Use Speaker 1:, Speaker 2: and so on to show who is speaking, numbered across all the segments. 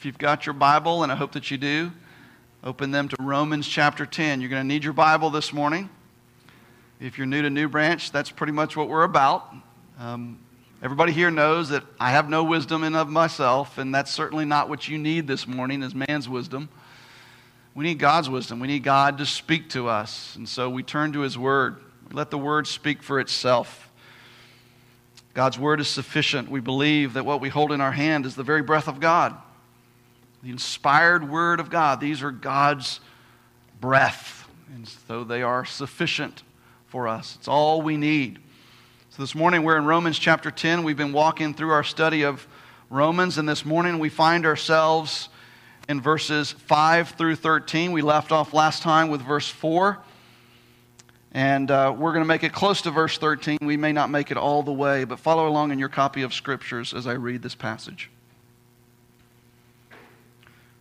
Speaker 1: If you've got your Bible, and I hope that you do, open them to Romans chapter 10. You're going to need your Bible this morning. If you're new to New Branch, that's pretty much what we're about. Um, everybody here knows that I have no wisdom in of myself, and that's certainly not what you need this morning is man's wisdom. We need God's wisdom. We need God to speak to us. And so we turn to his word. We let the word speak for itself. God's word is sufficient. We believe that what we hold in our hand is the very breath of God the inspired word of God. These are God's breath, and so they are sufficient for us. It's all we need. So this morning we're in Romans chapter 10. We've been walking through our study of Romans, and this morning we find ourselves in verses 5 through 13. We left off last time with verse 4. And uh, we're going to make it close to verse 13. We may not make it all the way, but follow along in your copy of Scriptures as I read this passage.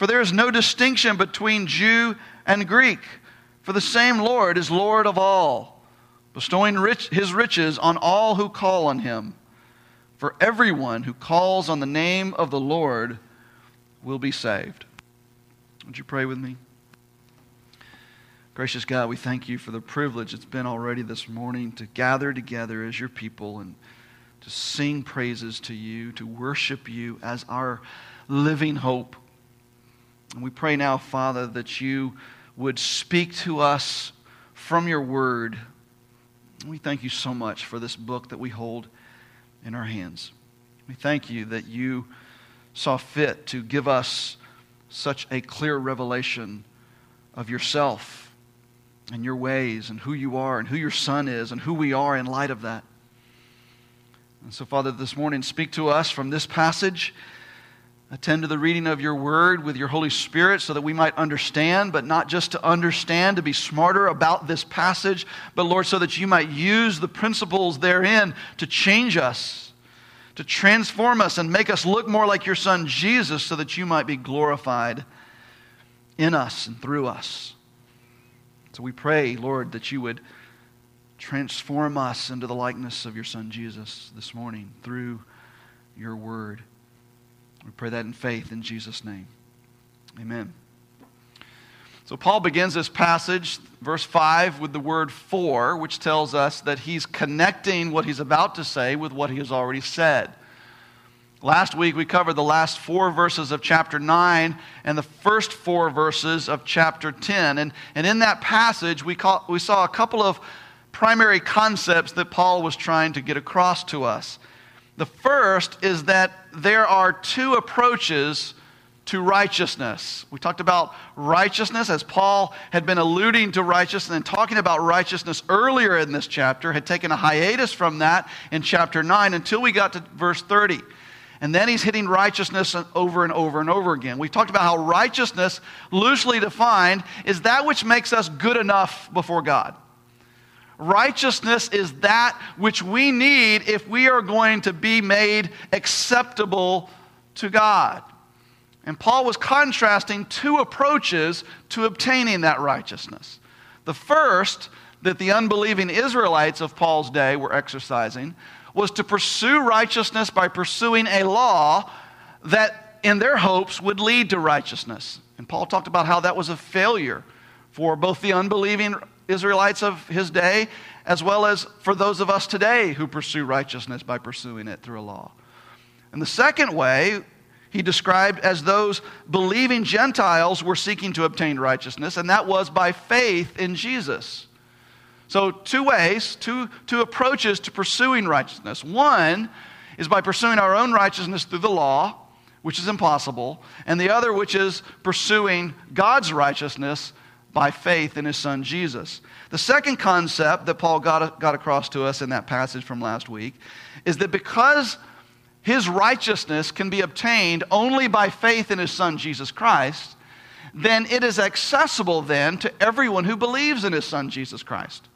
Speaker 1: For there is no distinction between Jew and Greek, for the same Lord is Lord of all, bestowing rich, his riches on all who call on him. For everyone who calls on the name of the Lord will be saved. Would you pray with me? Gracious God, we thank you for the privilege it's been already this morning to gather together as your people and to sing praises to you, to worship you as our living hope. And we pray now, Father, that you would speak to us from your word. We thank you so much for this book that we hold in our hands. We thank you that you saw fit to give us such a clear revelation of yourself and your ways and who you are and who your son is and who we are in light of that. And so, Father, this morning, speak to us from this passage Attend to the reading of your word with your Holy Spirit so that we might understand, but not just to understand, to be smarter about this passage, but Lord, so that you might use the principles therein to change us, to transform us, and make us look more like your Son Jesus so that you might be glorified in us and through us. So we pray, Lord, that you would transform us into the likeness of your Son Jesus this morning through your word. We pray that in faith in Jesus' name. Amen. So, Paul begins this passage, verse 5, with the word for, which tells us that he's connecting what he's about to say with what he has already said. Last week, we covered the last four verses of chapter 9 and the first four verses of chapter 10. And, and in that passage, we, call, we saw a couple of primary concepts that Paul was trying to get across to us. The first is that there are two approaches to righteousness. We talked about righteousness as Paul had been alluding to righteousness and talking about righteousness earlier in this chapter, had taken a hiatus from that in chapter 9 until we got to verse 30. And then he's hitting righteousness over and over and over again. We've talked about how righteousness, loosely defined, is that which makes us good enough before God. Righteousness is that which we need if we are going to be made acceptable to God. And Paul was contrasting two approaches to obtaining that righteousness. The first that the unbelieving Israelites of Paul's day were exercising was to pursue righteousness by pursuing a law that, in their hopes, would lead to righteousness. And Paul talked about how that was a failure for both the unbelieving Israelites of his day, as well as for those of us today who pursue righteousness by pursuing it through a law. And the second way he described as those believing Gentiles were seeking to obtain righteousness, and that was by faith in Jesus. So, two ways, two, two approaches to pursuing righteousness. One is by pursuing our own righteousness through the law, which is impossible, and the other, which is pursuing God's righteousness by faith in his son Jesus. The second concept that Paul got, got across to us in that passage from last week is that because his righteousness can be obtained only by faith in his son Jesus Christ, then it is accessible then to everyone who believes in his son Jesus Christ.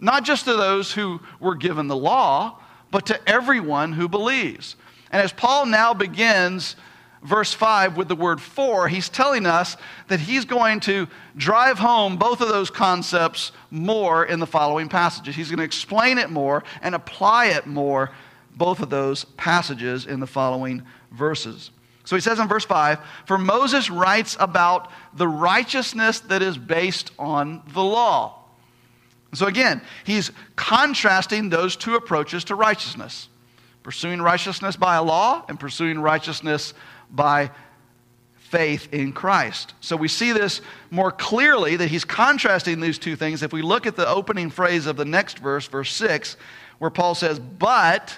Speaker 1: Not just to those who were given the law, but to everyone who believes. And as Paul now begins verse 5 with the word for, he's telling us that he's going to drive home both of those concepts more in the following passages. He's going to explain it more and apply it more both of those passages in the following verses. So he says in verse 5 For Moses writes about the righteousness that is based on the law. So again, he's contrasting those two approaches to righteousness pursuing righteousness by a law and pursuing righteousness by faith in Christ. So we see this more clearly that he's contrasting these two things if we look at the opening phrase of the next verse, verse 6, where Paul says, But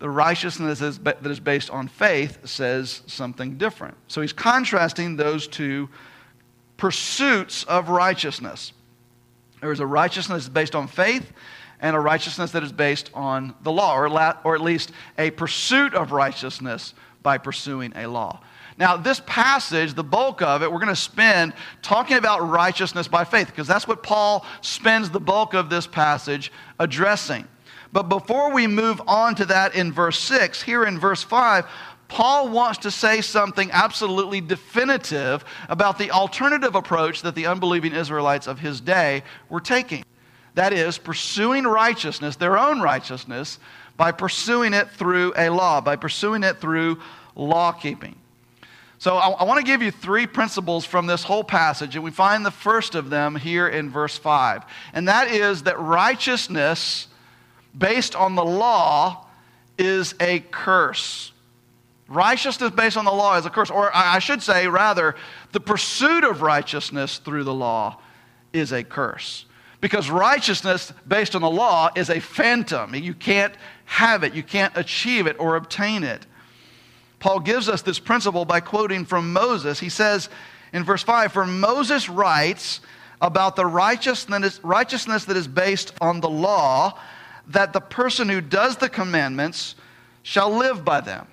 Speaker 1: the righteousness that is based on faith says something different. So he's contrasting those two pursuits of righteousness. There is a righteousness based on faith and a righteousness that is based on the law, or, or at least a pursuit of righteousness by pursuing a law. Now, this passage, the bulk of it, we're going to spend talking about righteousness by faith, because that's what Paul spends the bulk of this passage addressing. But before we move on to that in verse 6, here in verse 5, Paul wants to say something absolutely definitive about the alternative approach that the unbelieving Israelites of his day were taking. That is, pursuing righteousness, their own righteousness, by pursuing it through a law, by pursuing it through law keeping. So I, I want to give you three principles from this whole passage, and we find the first of them here in verse 5. And that is that righteousness based on the law is a curse. Righteousness based on the law is a curse. Or I should say, rather, the pursuit of righteousness through the law is a curse. Because righteousness based on the law is a phantom. You can't have it, you can't achieve it or obtain it. Paul gives us this principle by quoting from Moses. He says in verse 5 For Moses writes about the righteousness, righteousness that is based on the law that the person who does the commandments shall live by them.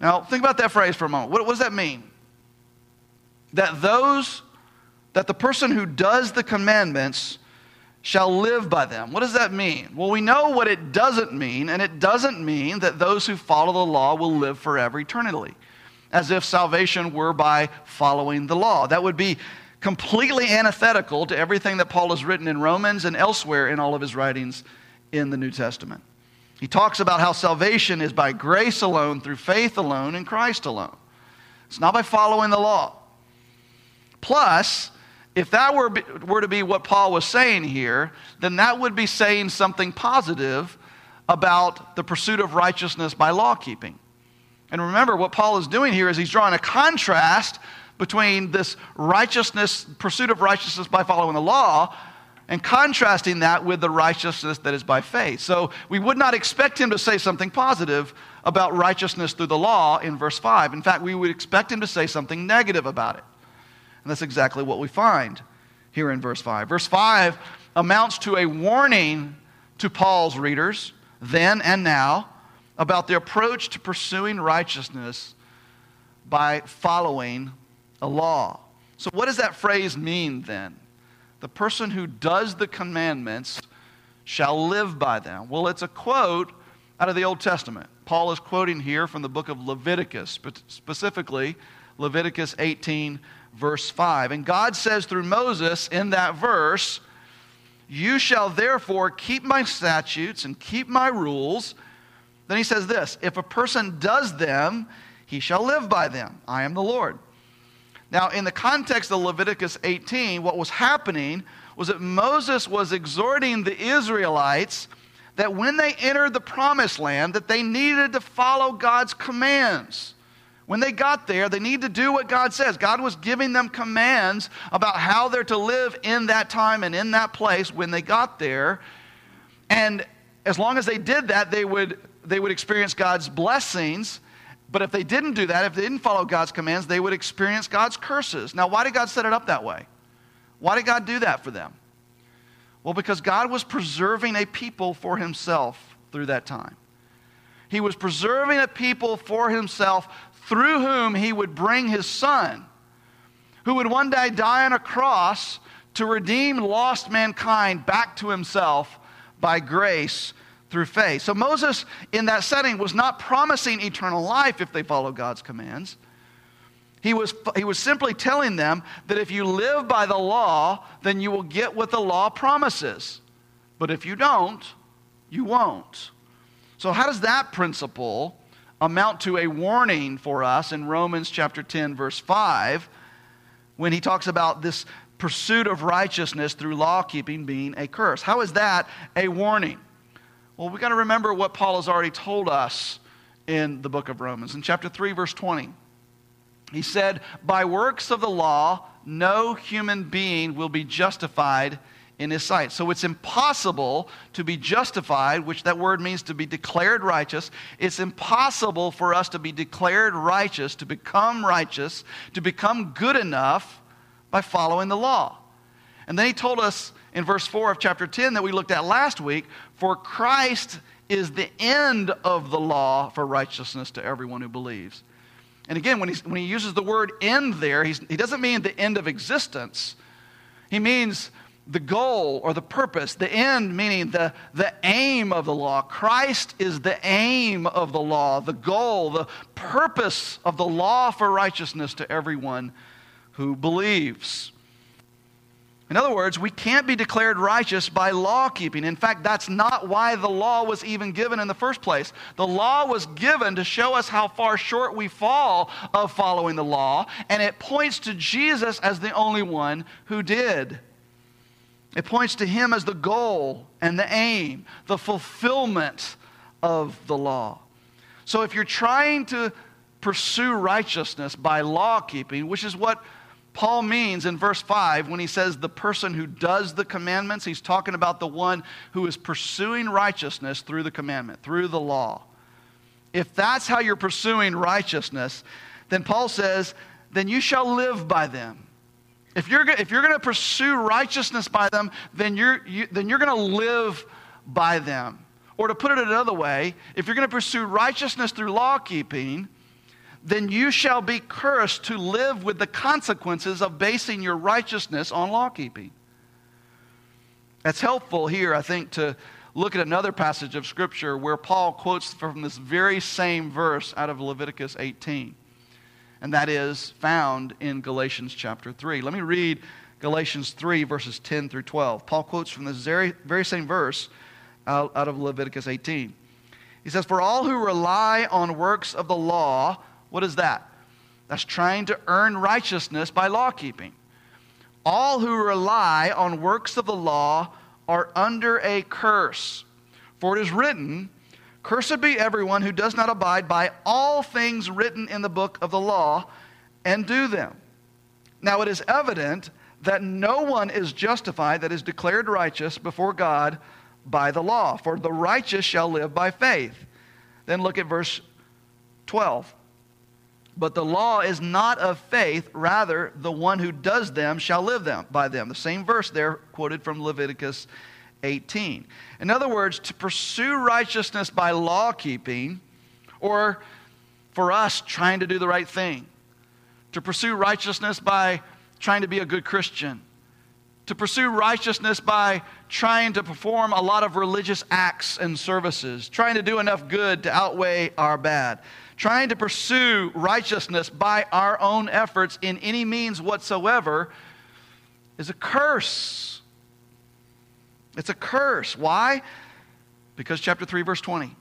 Speaker 1: Now, think about that phrase for a moment. What, what does that mean? That those, that the person who does the commandments shall live by them. What does that mean? Well, we know what it doesn't mean, and it doesn't mean that those who follow the law will live forever eternally, as if salvation were by following the law. That would be completely antithetical to everything that Paul has written in Romans and elsewhere in all of his writings in the New Testament. He talks about how salvation is by grace alone, through faith alone, in Christ alone. It's not by following the law. Plus, if that were, were to be what Paul was saying here, then that would be saying something positive about the pursuit of righteousness by law keeping. And remember, what Paul is doing here is he's drawing a contrast between this righteousness, pursuit of righteousness by following the law, and contrasting that with the righteousness that is by faith. So we would not expect him to say something positive about righteousness through the law in verse 5. In fact, we would expect him to say something negative about it. And that's exactly what we find here in verse 5. Verse 5 amounts to a warning to Paul's readers, then and now, about the approach to pursuing righteousness by following a law. So, what does that phrase mean then? The person who does the commandments shall live by them. Well, it's a quote out of the Old Testament. Paul is quoting here from the book of Leviticus, specifically Leviticus 18, verse 5. And God says through Moses in that verse, You shall therefore keep my statutes and keep my rules. Then he says this If a person does them, he shall live by them. I am the Lord. Now, in the context of Leviticus 18, what was happening was that Moses was exhorting the Israelites that when they entered the promised land that they needed to follow God's commands. When they got there, they need to do what God says. God was giving them commands about how they're to live in that time and in that place when they got there. And as long as they did that, they would, they would experience God's blessings. But if they didn't do that, if they didn't follow God's commands, they would experience God's curses. Now, why did God set it up that way? Why did God do that for them? Well, because God was preserving a people for himself through that time. He was preserving a people for himself through whom he would bring his son, who would one day die on a cross to redeem lost mankind back to himself by grace through faith. So Moses, in that setting, was not promising eternal life if they follow God's commands. He was, he was simply telling them that if you live by the law, then you will get what the law promises. But if you don't, you won't. So, how does that principle amount to a warning for us in Romans chapter 10, verse 5, when he talks about this pursuit of righteousness through law keeping being a curse. How is that a warning? Well, we've got to remember what Paul has already told us in the book of Romans. In chapter 3, verse 20, he said, By works of the law, no human being will be justified in his sight. So it's impossible to be justified, which that word means to be declared righteous. It's impossible for us to be declared righteous, to become righteous, to become good enough by following the law. And then he told us in verse 4 of chapter 10 that we looked at last week for Christ is the end of the law for righteousness to everyone who believes. And again, when, when he uses the word end there, he doesn't mean the end of existence. He means the goal or the purpose, the end meaning the, the aim of the law. Christ is the aim of the law, the goal, the purpose of the law for righteousness to everyone who believes. In other words, we can't be declared righteous by law keeping. In fact, that's not why the law was even given in the first place. The law was given to show us how far short we fall of following the law, and it points to Jesus as the only one who did. It points to him as the goal and the aim, the fulfillment of the law. So if you're trying to pursue righteousness by law keeping, which is what Paul means in verse 5 when he says the person who does the commandments, he's talking about the one who is pursuing righteousness through the commandment, through the law. If that's how you're pursuing righteousness, then Paul says, then you shall live by them. If you're, if you're going to pursue righteousness by them, then you're, you, then you're going to live by them. Or to put it another way, if you're going to pursue righteousness through law keeping, then you shall be cursed to live with the consequences of basing your righteousness on law keeping. That's helpful here, I think, to look at another passage of Scripture where Paul quotes from this very same verse out of Leviticus 18 and that is found in Galatians chapter 3. Let me read Galatians 3, verses 10 through 12. Paul quotes from this very, very same verse out, out of Leviticus 18. He says, For all who rely on works of the law, what is that? That's trying to earn righteousness by law keeping. All who rely on works of the law are under a curse. For it is written, Cursed be everyone who does not abide by all things written in the book of the law and do them. Now it is evident that no one is justified, that is declared righteous before God by the law, for the righteous shall live by faith. Then look at verse 12. But the law is not of faith, rather, the one who does them shall live them by them. The same verse there quoted from Leviticus 18. In other words, to pursue righteousness by law keeping, or for us trying to do the right thing, to pursue righteousness by trying to be a good Christian, to pursue righteousness by trying to perform a lot of religious acts and services, trying to do enough good to outweigh our bad, trying to pursue righteousness by our own efforts in any means whatsoever is a curse. It's a curse. Why? Because chapter 3, verse 20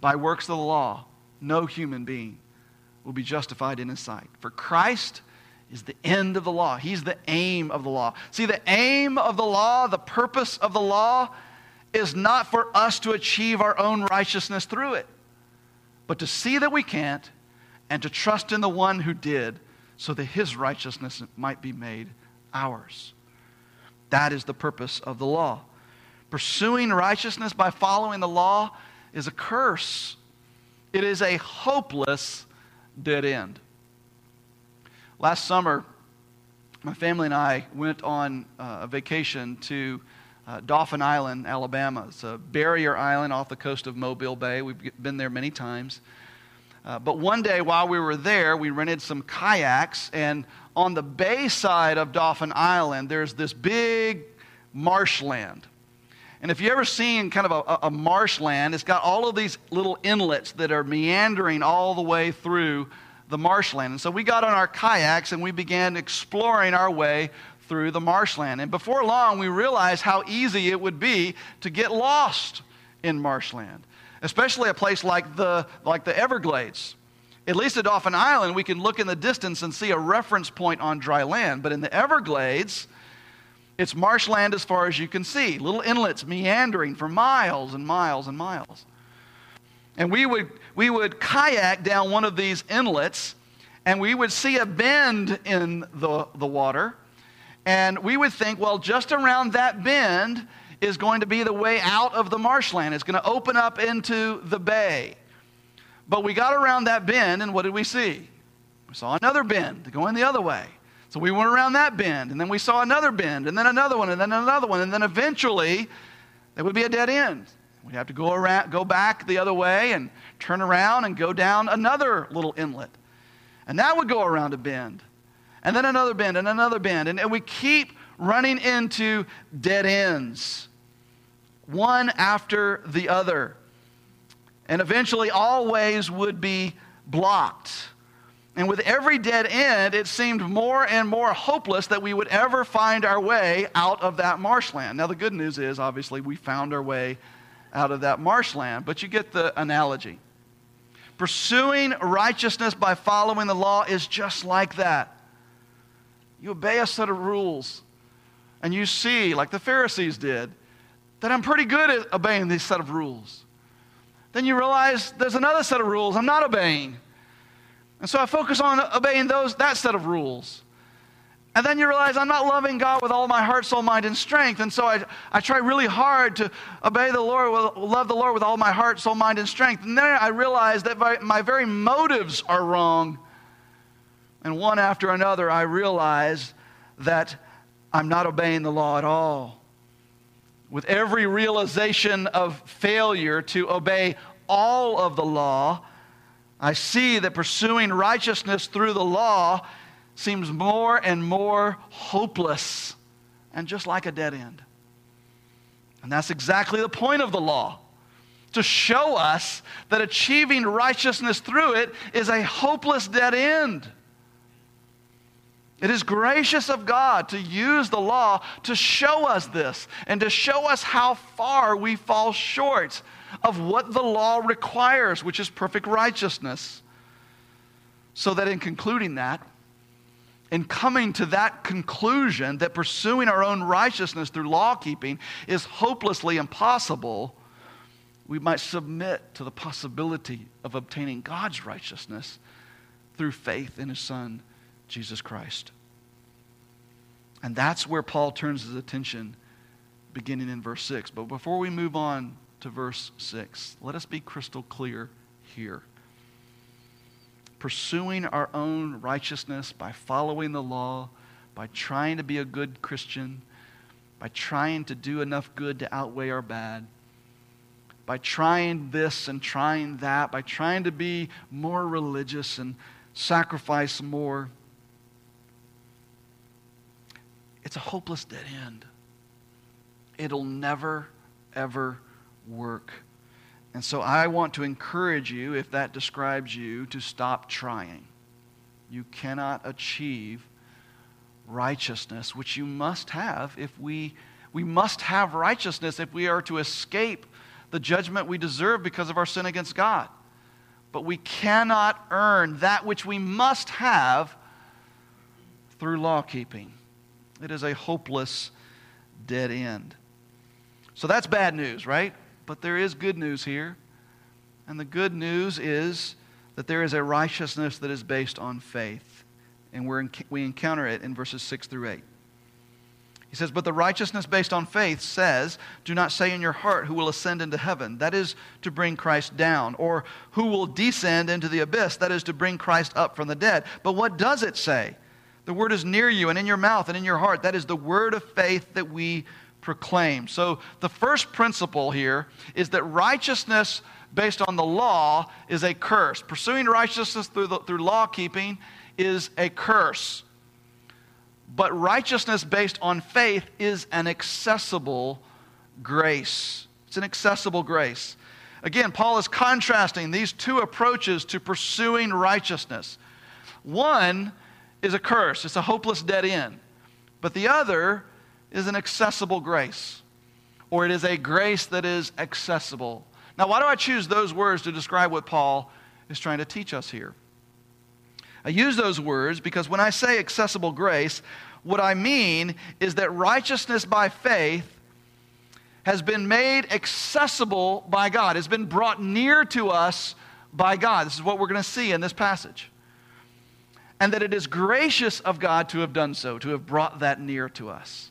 Speaker 1: by works of the law, no human being will be justified in his sight. For Christ is the end of the law, he's the aim of the law. See, the aim of the law, the purpose of the law, is not for us to achieve our own righteousness through it, but to see that we can't and to trust in the one who did, so that his righteousness might be made ours. That is the purpose of the law. Pursuing righteousness by following the law is a curse, it is a hopeless dead end. Last summer, my family and I went on uh, a vacation to uh, Dauphin Island, Alabama. It's a barrier island off the coast of Mobile Bay. We've been there many times. Uh, but one day while we were there, we rented some kayaks, and on the bay side of Dauphin Island, there's this big marshland. And if you've ever seen kind of a, a marshland, it's got all of these little inlets that are meandering all the way through the marshland. And so we got on our kayaks and we began exploring our way through the marshland. And before long, we realized how easy it would be to get lost in marshland, especially a place like the, like the Everglades. At least at Dauphin Island, we can look in the distance and see a reference point on dry land. But in the Everglades, it's marshland as far as you can see, little inlets meandering for miles and miles and miles. And we would, we would kayak down one of these inlets, and we would see a bend in the, the water. And we would think, well, just around that bend is going to be the way out of the marshland. It's going to open up into the bay. But we got around that bend, and what did we see? We saw another bend going the other way. So we went around that bend, and then we saw another bend, and then another one, and then another one, and then eventually there would be a dead end. We'd have to go, around, go back the other way and turn around and go down another little inlet. And that would go around a bend and then another bend and another bend. And, and we keep running into dead ends, one after the other. And eventually, all ways would be blocked. And with every dead end, it seemed more and more hopeless that we would ever find our way out of that marshland. Now, the good news is, obviously, we found our way out of that marshland, but you get the analogy. Pursuing righteousness by following the law is just like that. You obey a set of rules, and you see, like the Pharisees did, that I'm pretty good at obeying these set of rules. Then you realize there's another set of rules I'm not obeying. And so I focus on obeying those, that set of rules. And then you realize I'm not loving God with all my heart, soul, mind, and strength. And so I, I try really hard to obey the Lord, love the Lord with all my heart, soul, mind, and strength. And then I realize that my, my very motives are wrong. And one after another, I realize that I'm not obeying the law at all. With every realization of failure to obey all of the law, I see that pursuing righteousness through the law seems more and more hopeless and just like a dead end. And that's exactly the point of the law to show us that achieving righteousness through it is a hopeless dead end. It is gracious of God to use the law to show us this and to show us how far we fall short of what the law requires, which is perfect righteousness. So that in concluding that, in coming to that conclusion that pursuing our own righteousness through law keeping is hopelessly impossible, we might submit to the possibility of obtaining God's righteousness through faith in his Son, Jesus Christ. And that's where Paul turns his attention beginning in verse 6. But before we move on to verse 6, let us be crystal clear here pursuing our own righteousness by following the law, by trying to be a good Christian, by trying to do enough good to outweigh our bad, by trying this and trying that, by trying to be more religious and sacrifice more. It's a hopeless dead end. It'll never, ever work. And so I want to encourage you, if that describes you, to stop trying. You cannot achieve righteousness, which you must have if we, we must have righteousness if we are to escape the judgment we deserve because of our sin against God. But we cannot earn that which we must have through law keeping. It is a hopeless dead end. So that's bad news, right? But there is good news here. And the good news is that there is a righteousness that is based on faith. And in, we encounter it in verses 6 through 8. He says, But the righteousness based on faith says, Do not say in your heart, Who will ascend into heaven? That is to bring Christ down. Or who will descend into the abyss? That is to bring Christ up from the dead. But what does it say? The word is near you and in your mouth and in your heart. That is the word of faith that we proclaim. So the first principle here is that righteousness based on the law is a curse. Pursuing righteousness through, through law keeping is a curse. But righteousness based on faith is an accessible grace. It's an accessible grace. Again, Paul is contrasting these two approaches to pursuing righteousness. One is a curse, it's a hopeless dead end. But the other is an accessible grace, or it is a grace that is accessible. Now, why do I choose those words to describe what Paul is trying to teach us here? I use those words because when I say accessible grace, what I mean is that righteousness by faith has been made accessible by God, has been brought near to us by God. This is what we're going to see in this passage. And that it is gracious of God to have done so, to have brought that near to us.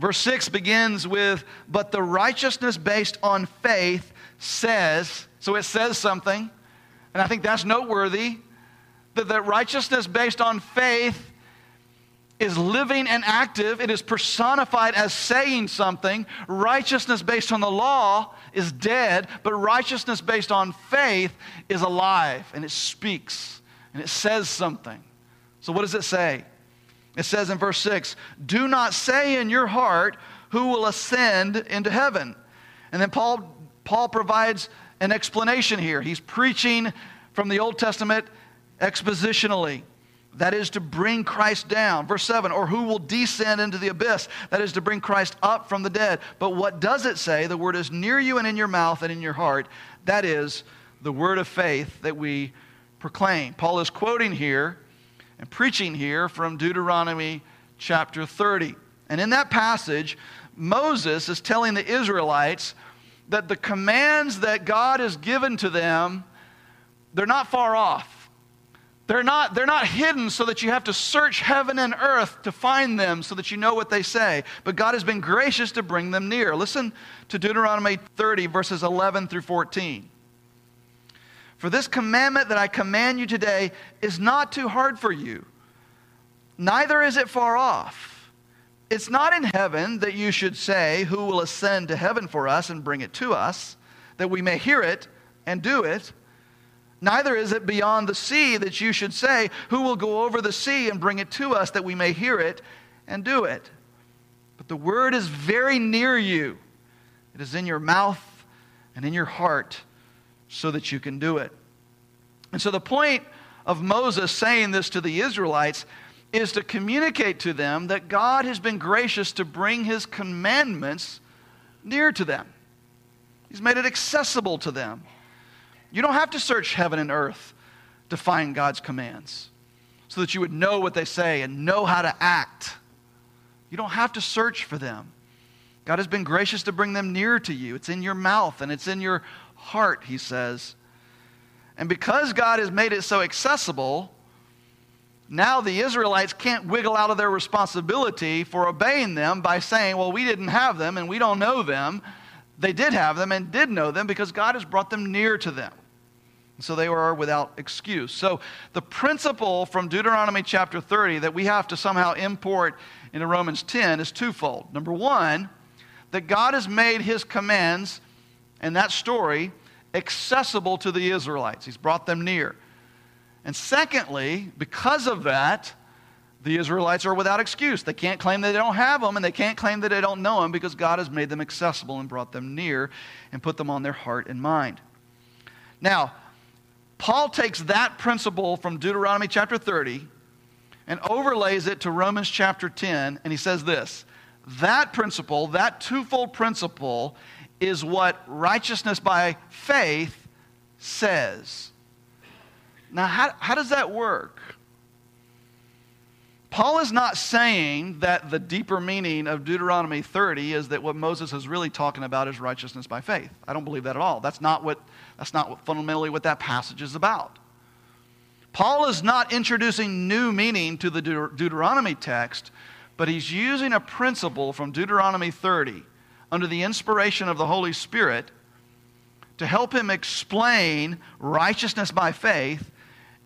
Speaker 1: Verse 6 begins with, But the righteousness based on faith says, so it says something, and I think that's noteworthy that the righteousness based on faith is living and active. It is personified as saying something. Righteousness based on the law is dead, but righteousness based on faith is alive and it speaks and it says something. So, what does it say? It says in verse 6 Do not say in your heart, Who will ascend into heaven? And then Paul, Paul provides an explanation here. He's preaching from the Old Testament expositionally. That is to bring Christ down. Verse 7 Or who will descend into the abyss? That is to bring Christ up from the dead. But what does it say? The word is near you and in your mouth and in your heart. That is the word of faith that we proclaim. Paul is quoting here and preaching here from Deuteronomy chapter 30. And in that passage, Moses is telling the Israelites that the commands that God has given to them, they're not far off. They're not, they're not hidden so that you have to search heaven and earth to find them so that you know what they say. But God has been gracious to bring them near. Listen to Deuteronomy 30, verses 11 through 14. For this commandment that I command you today is not too hard for you, neither is it far off. It's not in heaven that you should say, Who will ascend to heaven for us and bring it to us, that we may hear it and do it. Neither is it beyond the sea that you should say, Who will go over the sea and bring it to us that we may hear it and do it? But the word is very near you, it is in your mouth and in your heart so that you can do it. And so the point of Moses saying this to the Israelites is to communicate to them that God has been gracious to bring his commandments near to them. He's made it accessible to them. You don't have to search heaven and earth to find God's commands so that you would know what they say and know how to act. You don't have to search for them. God has been gracious to bring them near to you. It's in your mouth and it's in your heart, he says. And because God has made it so accessible, now the Israelites can't wiggle out of their responsibility for obeying them by saying, well, we didn't have them and we don't know them. They did have them and did know them because God has brought them near to them. So they were without excuse. So the principle from Deuteronomy chapter 30 that we have to somehow import into Romans 10 is twofold. Number one, that God has made his commands and that story accessible to the Israelites, he's brought them near. And secondly, because of that, the Israelites are without excuse. They can't claim that they don't have them, and they can't claim that they don't know them because God has made them accessible and brought them near and put them on their heart and mind. Now, Paul takes that principle from Deuteronomy chapter 30 and overlays it to Romans chapter 10, and he says this that principle, that twofold principle, is what righteousness by faith says. Now, how, how does that work? Paul is not saying that the deeper meaning of Deuteronomy 30 is that what Moses is really talking about is righteousness by faith. I don't believe that at all. That's not what, that's not what, fundamentally what that passage is about. Paul is not introducing new meaning to the Deut- Deuteronomy text, but he's using a principle from Deuteronomy 30 under the inspiration of the Holy Spirit to help him explain righteousness by faith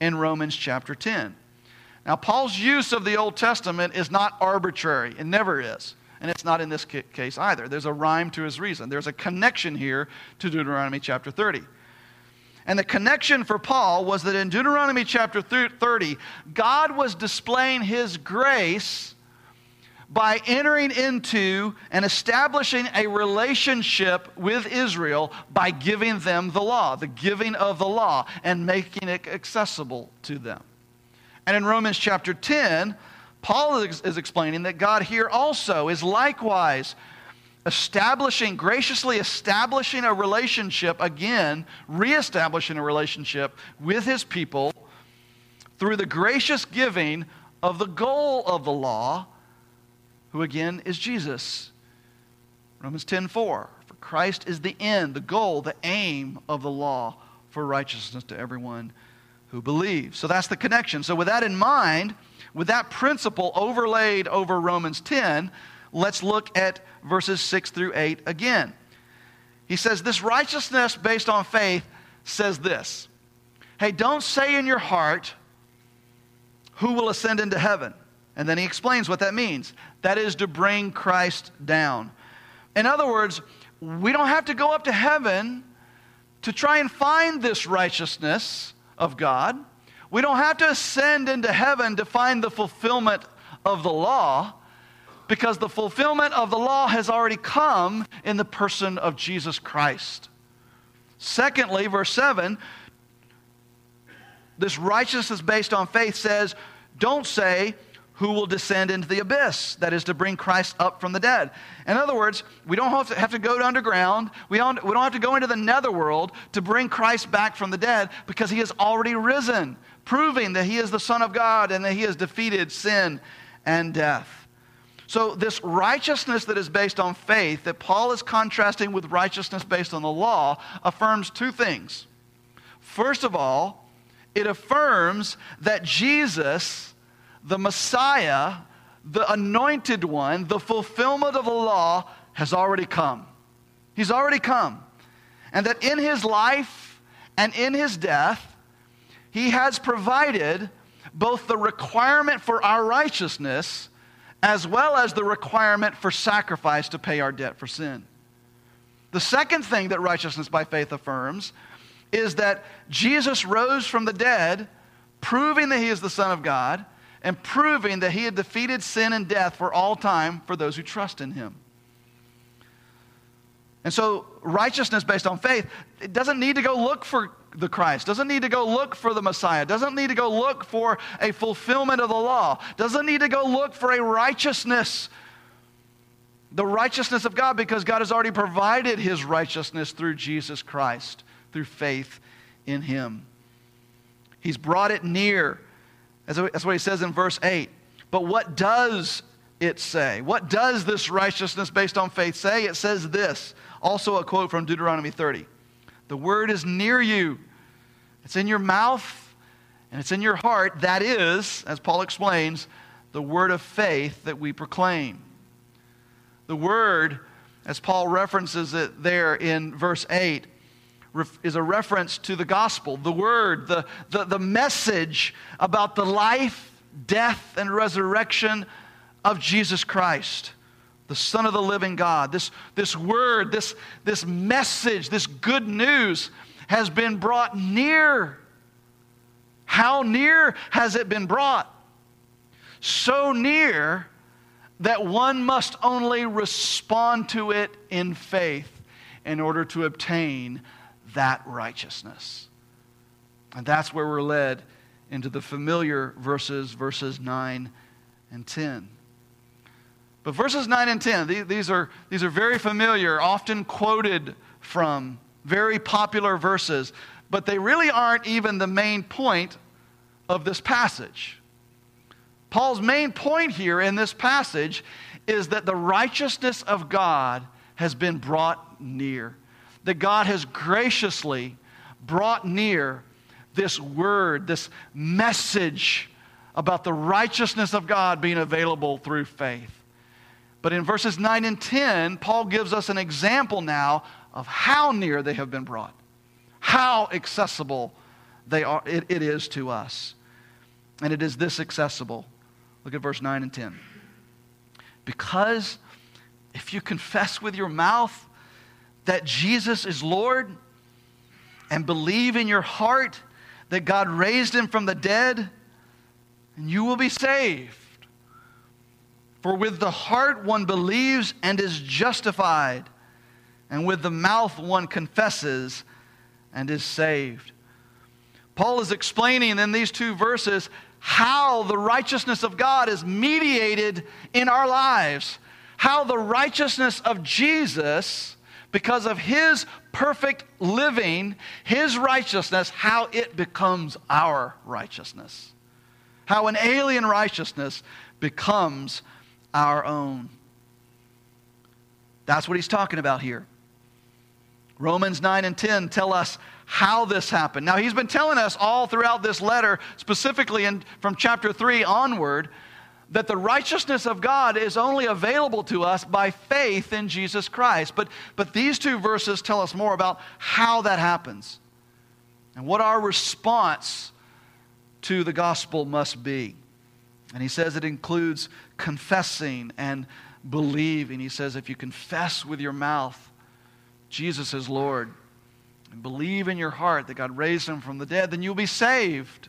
Speaker 1: in Romans chapter 10. Now, Paul's use of the Old Testament is not arbitrary, it never is. And it's not in this case either. There's a rhyme to his reason. There's a connection here to Deuteronomy chapter 30. And the connection for Paul was that in Deuteronomy chapter 30, God was displaying his grace by entering into and establishing a relationship with Israel by giving them the law, the giving of the law, and making it accessible to them. And in Romans chapter 10, Paul is, explaining that God here also is likewise establishing, graciously establishing a relationship again, reestablishing a relationship with his people through the gracious giving of the goal of the law, who again is Jesus. Romans 10:4 For Christ is the end, the goal, the aim of the law for righteousness to everyone who believes. So that's the connection. So, with that in mind, with that principle overlaid over Romans 10, let's look at verses 6 through 8 again. He says, This righteousness based on faith says this Hey, don't say in your heart, Who will ascend into heaven? And then he explains what that means. That is to bring Christ down. In other words, we don't have to go up to heaven to try and find this righteousness of God. We don't have to ascend into heaven to find the fulfillment of the law because the fulfillment of the law has already come in the person of Jesus Christ. Secondly, verse 7, this righteousness based on faith says, don't say, who will descend into the abyss, that is to bring Christ up from the dead. In other words, we don't have to, have to go to underground. We don't, we don't have to go into the netherworld to bring Christ back from the dead because he has already risen, proving that he is the Son of God and that he has defeated sin and death. So, this righteousness that is based on faith, that Paul is contrasting with righteousness based on the law, affirms two things. First of all, it affirms that Jesus the Messiah, the anointed one, the fulfillment of the law has already come. He's already come. And that in his life and in his death, he has provided both the requirement for our righteousness as well as the requirement for sacrifice to pay our debt for sin. The second thing that righteousness by faith affirms is that Jesus rose from the dead, proving that he is the Son of God and proving that he had defeated sin and death for all time for those who trust in him. And so, righteousness based on faith, it doesn't need to go look for the Christ, doesn't need to go look for the Messiah, doesn't need to go look for a fulfillment of the law, doesn't need to go look for a righteousness, the righteousness of God, because God has already provided his righteousness through Jesus Christ, through faith in him. He's brought it near. That's what he says in verse 8. But what does it say? What does this righteousness based on faith say? It says this, also a quote from Deuteronomy 30. The word is near you, it's in your mouth and it's in your heart. That is, as Paul explains, the word of faith that we proclaim. The word, as Paul references it there in verse 8, is a reference to the gospel, the word, the, the, the message about the life, death, and resurrection of Jesus Christ, the Son of the living God. This, this word, this, this message, this good news has been brought near. How near has it been brought? So near that one must only respond to it in faith in order to obtain that righteousness. And that's where we're led into the familiar verses, verses 9 and 10. But verses 9 and 10, these are, these are very familiar, often quoted from, very popular verses, but they really aren't even the main point of this passage. Paul's main point here in this passage is that the righteousness of God has been brought near. That God has graciously brought near this word, this message about the righteousness of God being available through faith. But in verses 9 and 10, Paul gives us an example now of how near they have been brought, how accessible they are, it, it is to us. And it is this accessible. Look at verse 9 and 10. Because if you confess with your mouth that Jesus is Lord and believe in your heart that God raised him from the dead, and you will be saved. For with the heart one believes and is justified, and with the mouth one confesses and is saved. Paul is explaining in these two verses how the righteousness of God is mediated in our lives, how the righteousness of Jesus, because of his perfect living, his righteousness, how it becomes our righteousness. How an alien righteousness becomes our own. That's what he's talking about here. Romans 9 and 10 tell us how this happened. Now, he's been telling us all throughout this letter, specifically in, from chapter 3 onward, that the righteousness of God is only available to us by faith in Jesus Christ. But, but these two verses tell us more about how that happens and what our response to the gospel must be. And he says it includes confessing and believing. He says, if you confess with your mouth Jesus is Lord and believe in your heart that God raised him from the dead, then you'll be saved.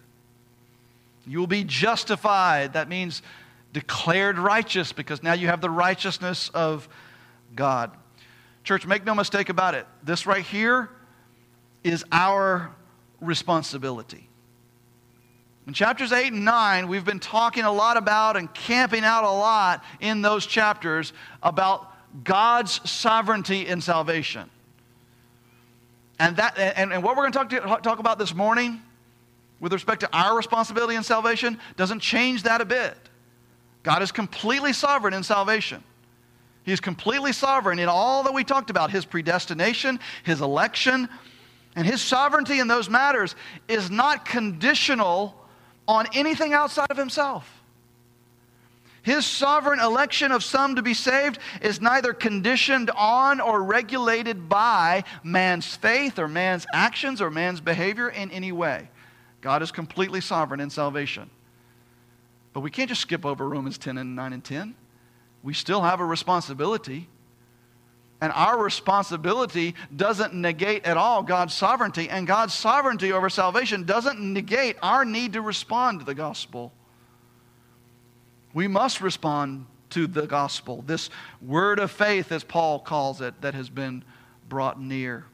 Speaker 1: You will be justified. That means declared righteous because now you have the righteousness of God. Church, make no mistake about it. This right here is our responsibility. In chapters 8 and 9, we've been talking a lot about and camping out a lot in those chapters about God's sovereignty in salvation. And, that, and, and what we're going to talk, talk about this morning with respect to our responsibility in salvation doesn't change that a bit. God is completely sovereign in salvation. He's completely sovereign in all that we talked about his predestination, his election, and his sovereignty in those matters is not conditional on anything outside of himself. His sovereign election of some to be saved is neither conditioned on or regulated by man's faith or man's actions or man's behavior in any way. God is completely sovereign in salvation. But we can't just skip over Romans 10 and 9 and 10. We still have a responsibility. And our responsibility doesn't negate at all God's sovereignty. And God's sovereignty over salvation doesn't negate our need to respond to the gospel. We must respond to the gospel, this word of faith, as Paul calls it, that has been brought near.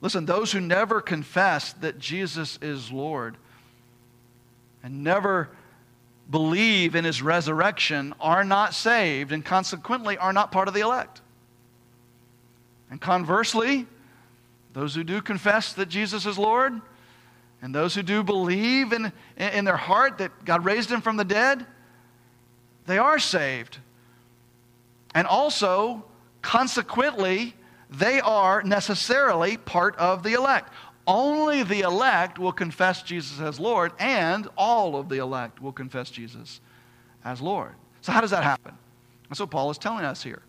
Speaker 1: Listen, those who never confess that Jesus is Lord and never believe in his resurrection are not saved and consequently are not part of the elect. And conversely, those who do confess that Jesus is Lord and those who do believe in, in their heart that God raised him from the dead, they are saved. And also, consequently, they are necessarily part of the elect. Only the elect will confess Jesus as Lord, and all of the elect will confess Jesus as Lord. So, how does that happen? That's what Paul is telling us here.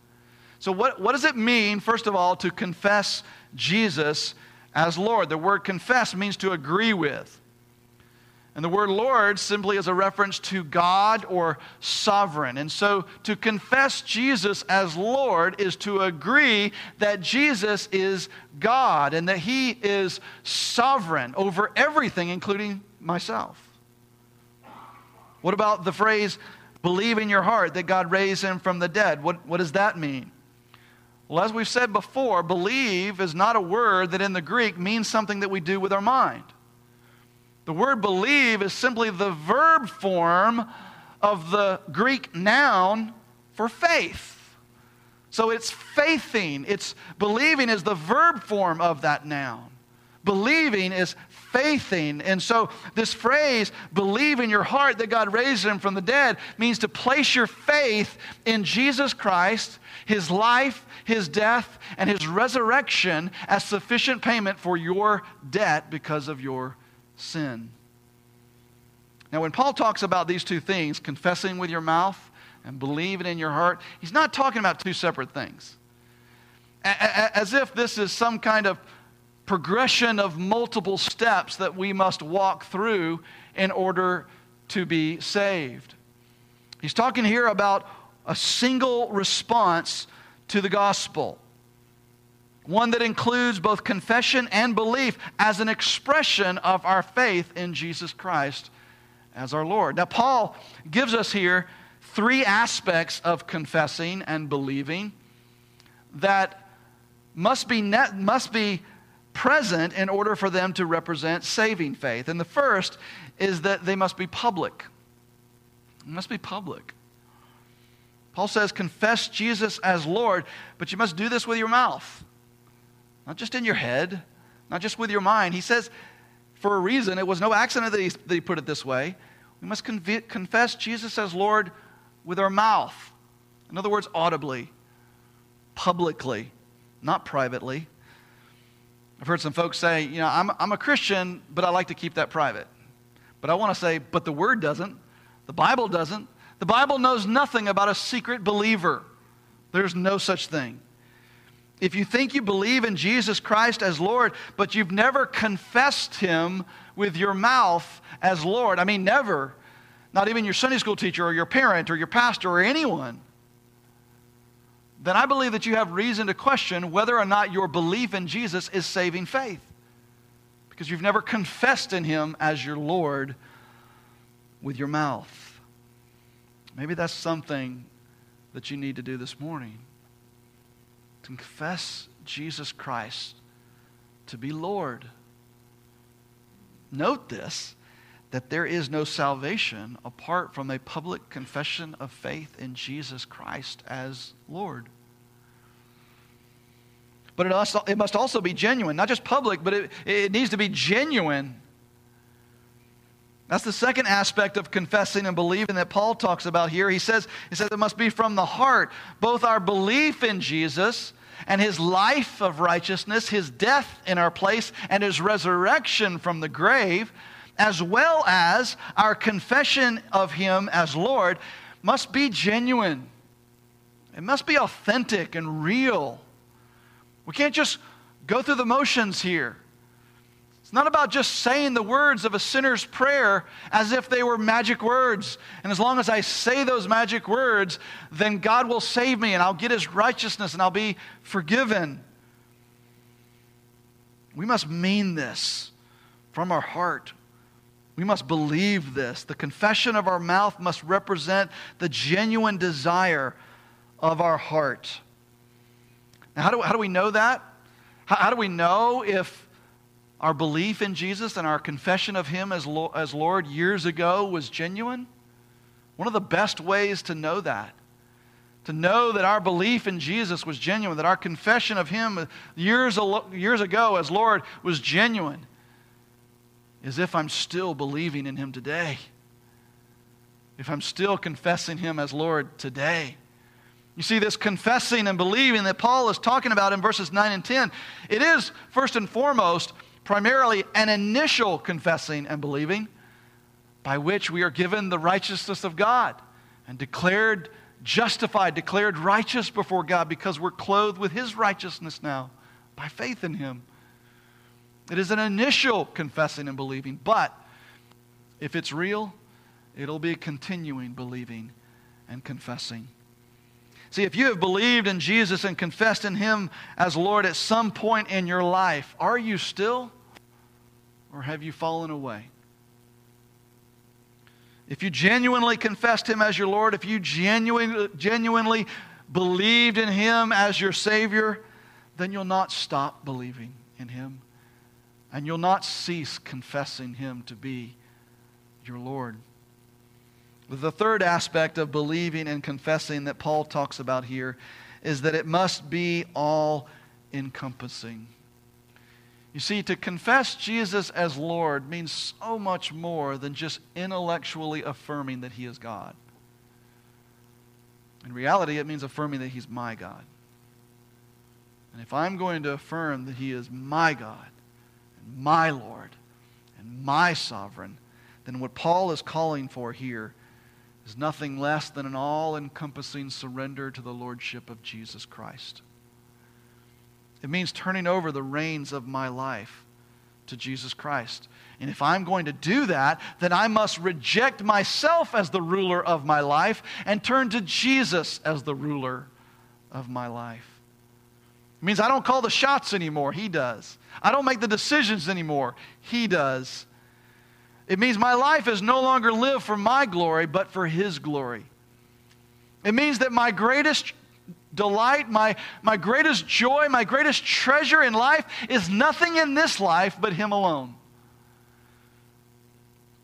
Speaker 1: So, what, what does it mean, first of all, to confess Jesus as Lord. The word confess means to agree with. And the word Lord simply is a reference to God or sovereign. And so to confess Jesus as Lord is to agree that Jesus is God and that he is sovereign over everything, including myself. What about the phrase, believe in your heart that God raised him from the dead? What, what does that mean? Well, as we've said before, believe is not a word that in the Greek means something that we do with our mind. The word believe is simply the verb form of the Greek noun for faith. So it's faithing, it's believing is the verb form of that noun. Believing is faithing. And so, this phrase, believe in your heart that God raised him from the dead, means to place your faith in Jesus Christ, his life, his death, and his resurrection as sufficient payment for your debt because of your sin. Now, when Paul talks about these two things, confessing with your mouth and believing in your heart, he's not talking about two separate things. As if this is some kind of progression of multiple steps that we must walk through in order to be saved. He's talking here about a single response to the gospel, one that includes both confession and belief as an expression of our faith in Jesus Christ as our Lord. Now, Paul gives us here three aspects of confessing and believing that must be, net, must be present in order for them to represent saving faith. And the first is that they must be public. They must be public. Paul says, confess Jesus as Lord, but you must do this with your mouth, not just in your head, not just with your mind. He says, for a reason, it was no accident that he, that he put it this way. We must conv- confess Jesus as Lord with our mouth. In other words, audibly, publicly, not privately. I've heard some folks say, you know, I'm, I'm a Christian, but I like to keep that private. But I want to say, but the Word doesn't. The Bible doesn't. The Bible knows nothing about a secret believer. There's no such thing. If you think you believe in Jesus Christ as Lord, but you've never confessed Him with your mouth as Lord, I mean, never, not even your Sunday school teacher or your parent or your pastor or anyone, then I believe that you have reason to question whether or not your belief in Jesus is saving faith. Because you've never confessed in Him as your Lord with your mouth. Maybe that's something that you need to do this morning. Confess Jesus Christ to be Lord. Note this that there is no salvation apart from a public confession of faith in Jesus Christ as Lord. But it, it must also be genuine, not just public, but it, it needs to be genuine. That's the second aspect of confessing and believing that Paul talks about here. He says, he says it must be from the heart, both our belief in Jesus and his life of righteousness, his death in our place, and his resurrection from the grave as well as our confession of Him as Lord, must be genuine. It must be authentic and real. We can't just go through the motions here. It's not about just saying the words of a sinner's prayer as if they were magic words. And as long as I say those magic words, then God will save me and I'll get his righteousness and I'll be forgiven. We must mean this from our heart. We must believe this. The confession of our mouth must represent the genuine desire of our heart. Now, how do, how do we know that? How, how do we know if our belief in Jesus and our confession of Him as, Lo- as Lord years ago was genuine? One of the best ways to know that, to know that our belief in Jesus was genuine, that our confession of Him years, years ago as Lord was genuine, is if I'm still believing in Him today. If I'm still confessing Him as Lord today. You see, this confessing and believing that Paul is talking about in verses 9 and 10, it is first and foremost primarily an initial confessing and believing by which we are given the righteousness of God and declared justified, declared righteous before God because we're clothed with His righteousness now by faith in Him. It is an initial confessing and believing, but if it's real, it'll be continuing believing and confessing. See, if you have believed in Jesus and confessed in Him as Lord at some point in your life, are you still or have you fallen away? If you genuinely confessed Him as your Lord, if you genuinely, genuinely believed in Him as your Savior, then you'll not stop believing in Him and you'll not cease confessing him to be your Lord. The third aspect of believing and confessing that Paul talks about here is that it must be all encompassing. You see, to confess Jesus as Lord means so much more than just intellectually affirming that He is God. In reality, it means affirming that He's my God. And if I'm going to affirm that He is my God, and my Lord, and my sovereign, then what Paul is calling for here is nothing less than an all encompassing surrender to the Lordship of Jesus Christ. It means turning over the reins of my life to Jesus Christ. And if I'm going to do that, then I must reject myself as the ruler of my life and turn to Jesus as the ruler of my life. It means I don't call the shots anymore, He does. I don't make the decisions anymore, He does. It means my life is no longer lived for my glory, but for His glory. It means that my greatest delight, my, my greatest joy, my greatest treasure in life is nothing in this life but Him alone.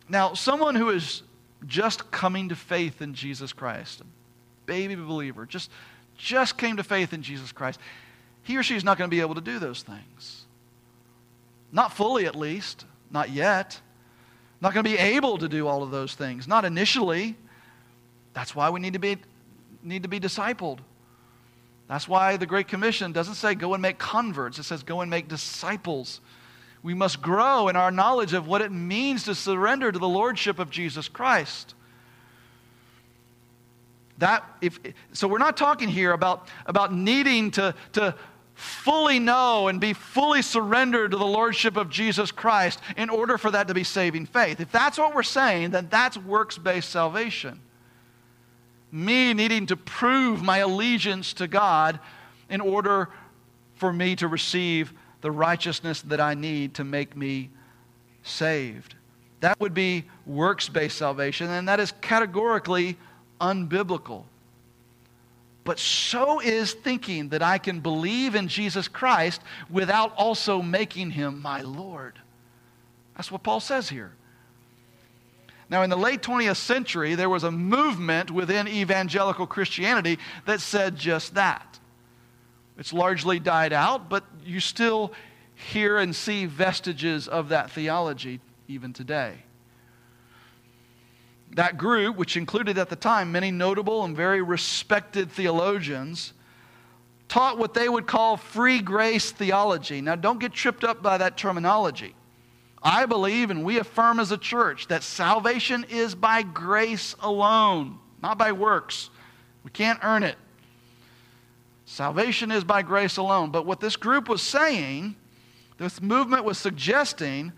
Speaker 1: Now, someone who is just coming to faith in Jesus Christ, a baby believer, just, just came to faith in Jesus Christ, he or she is not going to be able to do those things. Not fully, at least, not yet. Not going to be able to do all of those things, not initially. That's why we need to be, need to be discipled. That's why the Great Commission doesn't say go and make converts, it says go and make disciples. We must grow in our knowledge of what it means to surrender to the Lordship of Jesus Christ. That if, so we're not talking here about, about needing to, to fully know and be fully surrendered to the Lordship of Jesus Christ in order for that to be saving faith. If that's what we're saying, then that's works based salvation me needing to prove my allegiance to God in order for me to receive the righteousness that I need to make me saved. That would be works based salvation, and that is categorically unbiblical. But so is thinking that I can believe in Jesus Christ without also making him my Lord. That's what Paul says here. Now, in the late 20th century, there was a movement within evangelical Christianity that said just that. It's largely died out, but you still hear and see vestiges of that theology even today. That group, which included at the time many notable and very respected theologians, taught what they would call free grace theology. Now, don't get tripped up by that terminology. I believe and we affirm as a church that salvation is by grace alone, not by works. We can't earn it. Salvation is by grace alone. But what this group was saying, this movement was suggesting,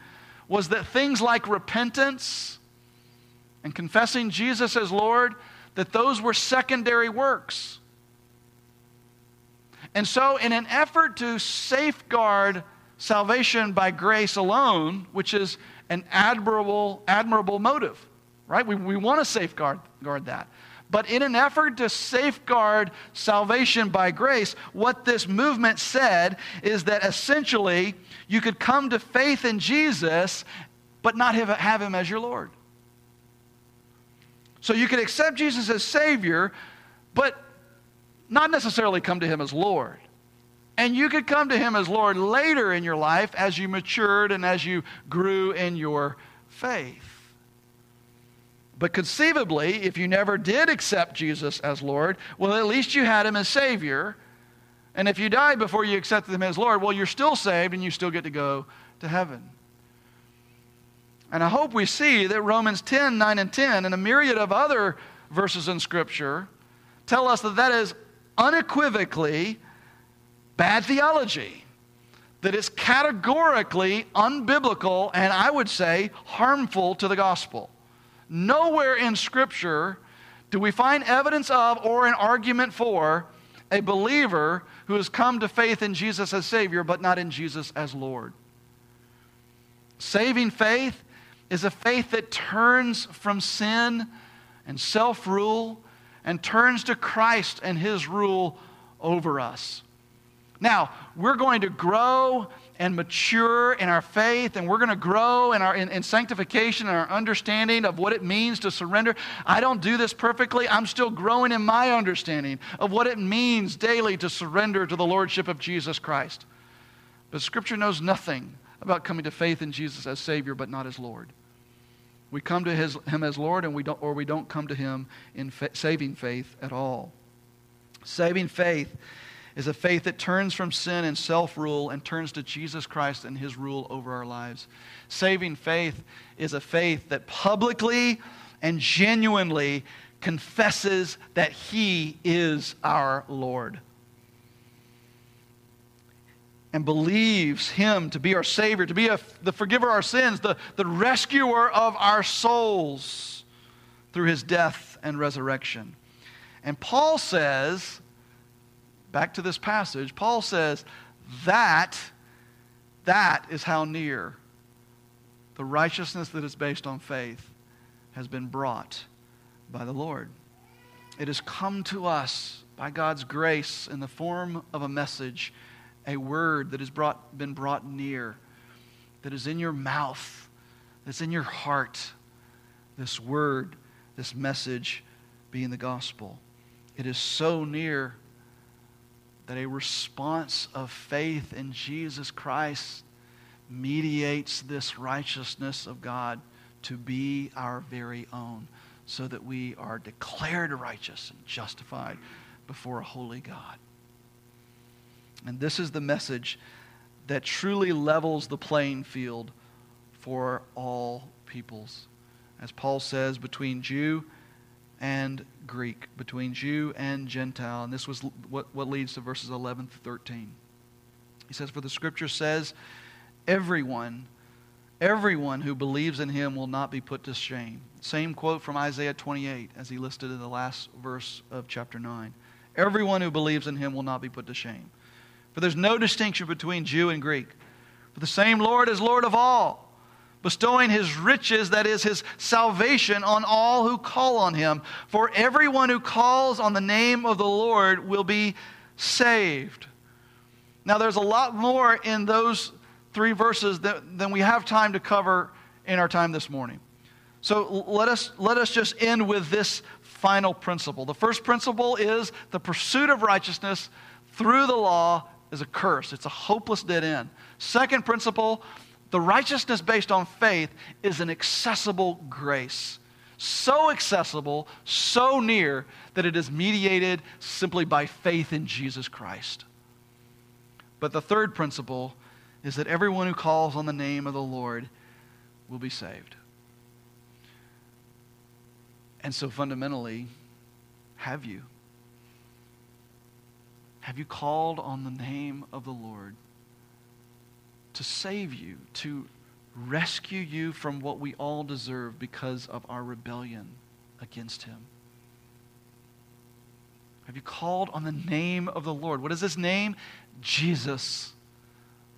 Speaker 1: was that things like repentance and confessing Jesus as Lord, that those were secondary works. And so, in an effort to safeguard salvation by grace alone, which is an admirable, admirable motive, right? We, we want to safeguard guard that. But in an effort to safeguard salvation by grace, what this movement said is that essentially you could come to faith in Jesus, but not have, have him as your Lord. So you could accept Jesus as Savior, but not necessarily come to him as Lord. And you could come to Him as Lord later in your life as you matured and as you grew in your faith. But conceivably, if you never did accept Jesus as Lord, well, at least you had Him as Savior. And if you died before you accepted Him as Lord, well, you're still saved and you still get to go to heaven. And I hope we see that Romans 10, 9, and 10, and a myriad of other verses in Scripture tell us that that is unequivocally bad theology that is categorically unbiblical and I would say harmful to the gospel. Nowhere in Scripture do we find evidence of or an argument for a believer who has come to faith in Jesus as Savior but not in Jesus as Lord. Saving faith is a faith that turns from sin and self rule and turns to Christ and His rule over us. Now, we're going to grow and mature in our faith, and we're going to grow in, our, in, in, sanctification and our understanding of what it means to surrender. I don't do this perfectly. I'm still growing in my understanding of what it means daily to surrender to the Lordship of Jesus Christ. But Scripture knows nothing about coming to faith in Jesus as Savior, but not as Lord. We come to his, Him as Lord, and we don't, or we don't come to Him in fa- saving faith at all. Saving faith is a faith that turns from sin and self rule and turns to Jesus Christ and His rule over our lives. Saving faith is a faith that publicly and genuinely confesses that He is our Lord and believes Him to be our Savior, to be a, the forgiver of our sins, the, the rescuer of our souls through His death and resurrection. And Paul says, back to this passage, Paul says, that, that is how near the righteousness that is based on faith has been brought by the Lord. It has come to us by God's grace in the form of a message, a word that has brought, been brought near, that is in your mouth, that's in your heart. This word, this message being the gospel. It is so near that a response of faith in Jesus Christ mediates this righteousness of God to be our very own, so that we are declared righteous and justified before a holy God. And this is the message that truly levels the playing field for all peoples. As Paul says, between Jew and Greek, between Jew and Gentile. And this was what, what leads to verses 11 to 13. He says, For the scripture says, everyone, everyone who believes in him will not be put to shame. Same quote from Isaiah 28 as he listed in the last verse of chapter 9. Everyone who believes in him will not be put to shame. For there's no distinction between Jew and Greek. For the same Lord is Lord of all bestowing his riches, that is, his salvation, on all who call on him. For everyone who calls on the name of the Lord will be saved. Now, there's a lot more in those three verses that, than we have time to cover in our time this morning. So let us, let us just end with this final principle. The first principle is the pursuit of righteousness through the law is a curse, it's a hopeless dead end. Second principle, the righteousness based on faith is an accessible grace. So accessible, so near, that it is mediated simply by faith in Jesus Christ. But the third principle is that everyone who calls on the name of the Lord will be saved. And so fundamentally, have you? Have you called on the name of the Lord? To save you, to rescue you from what we all deserve because of our rebellion against Him. Have you called on the name of the Lord? What is His name? Jesus,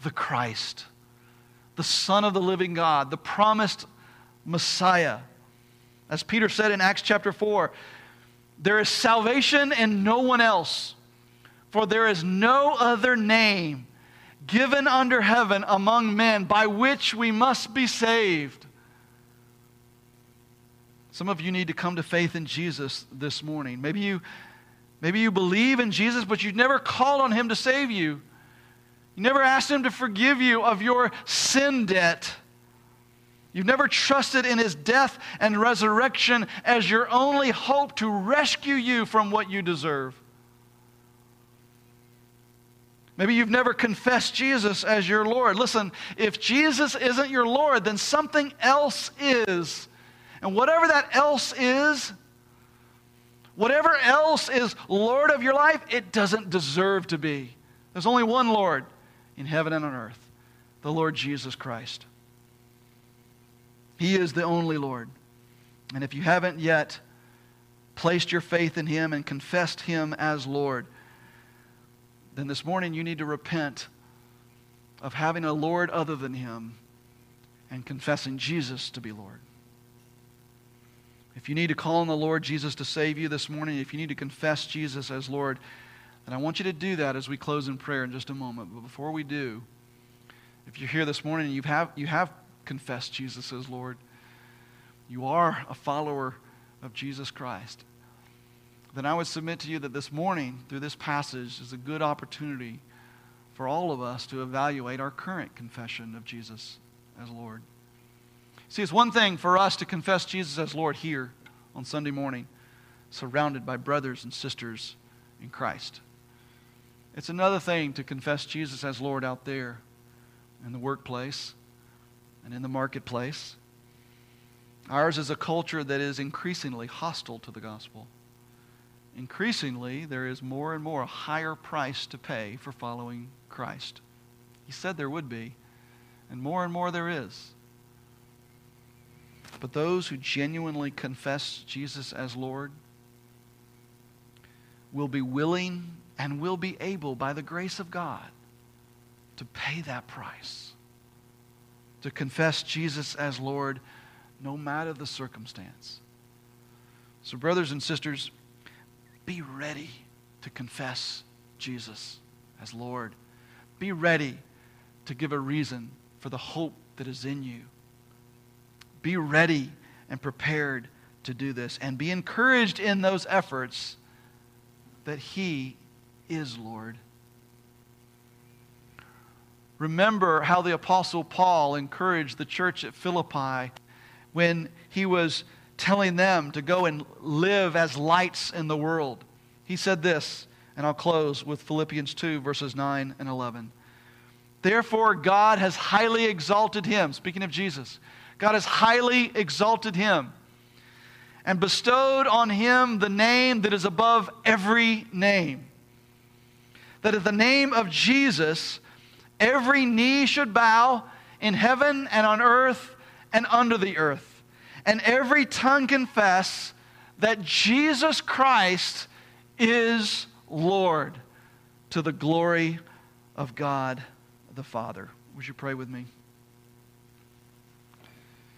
Speaker 1: the Christ, the Son of the living God, the promised Messiah. As Peter said in Acts chapter 4, there is salvation in no one else, for there is no other name given under heaven among men by which we must be saved. Some of you need to come to faith in Jesus this morning. Maybe you, maybe you believe in Jesus, but you've never called on him to save you. You never asked him to forgive you of your sin debt. You've never trusted in his death and resurrection as your only hope to rescue you from what you deserve. Maybe you've never confessed Jesus as your Lord. Listen, if Jesus isn't your Lord, then something else is. And whatever that else is, whatever else is Lord of your life, it doesn't deserve to be. There's only one Lord in heaven and on earth the Lord Jesus Christ. He is the only Lord. And if you haven't yet placed your faith in Him and confessed Him as Lord, then this morning you need to repent of having a Lord other than Him and confessing Jesus to be Lord. If you need to call on the Lord Jesus to save you this morning, if you need to confess Jesus as Lord, then I want you to do that as we close in prayer in just a moment. But before we do, if you're here this morning and you have, you have confessed Jesus as Lord, you are a follower of Jesus Christ then I would submit to you that this morning, through this passage, is a good opportunity for all of us to evaluate our current confession of Jesus as Lord. See, it's one thing for us to confess Jesus as Lord here on Sunday morning, surrounded by brothers and sisters in Christ. It's another thing to confess Jesus as Lord out there in the workplace and in the marketplace. Ours is a culture that is increasingly hostile to the gospel. Increasingly, there is more and more a higher price to pay for following Christ. He said there would be, and more and more there is. But those who genuinely confess Jesus as Lord will be willing and will be able, by the grace of God, to pay that price. To confess Jesus as Lord, no matter the circumstance. So, brothers and sisters, be ready to confess Jesus as Lord. Be ready to give a reason for the hope that is in you. Be ready and prepared to do this. And be encouraged in those efforts that He is Lord. Remember how the Apostle Paul encouraged the church at Philippi when he was telling them to go and live as lights in the world. He said this, and I'll close with Philippians 2, verses 9 and 11. Therefore, God has highly exalted him, speaking of Jesus, God has highly exalted him and bestowed on him the name that is above every name. That at the name of Jesus, every knee should bow in heaven and on earth and under the earth, and every tongue confess that Jesus Christ is Lord to the glory of God the Father. Would you pray with me?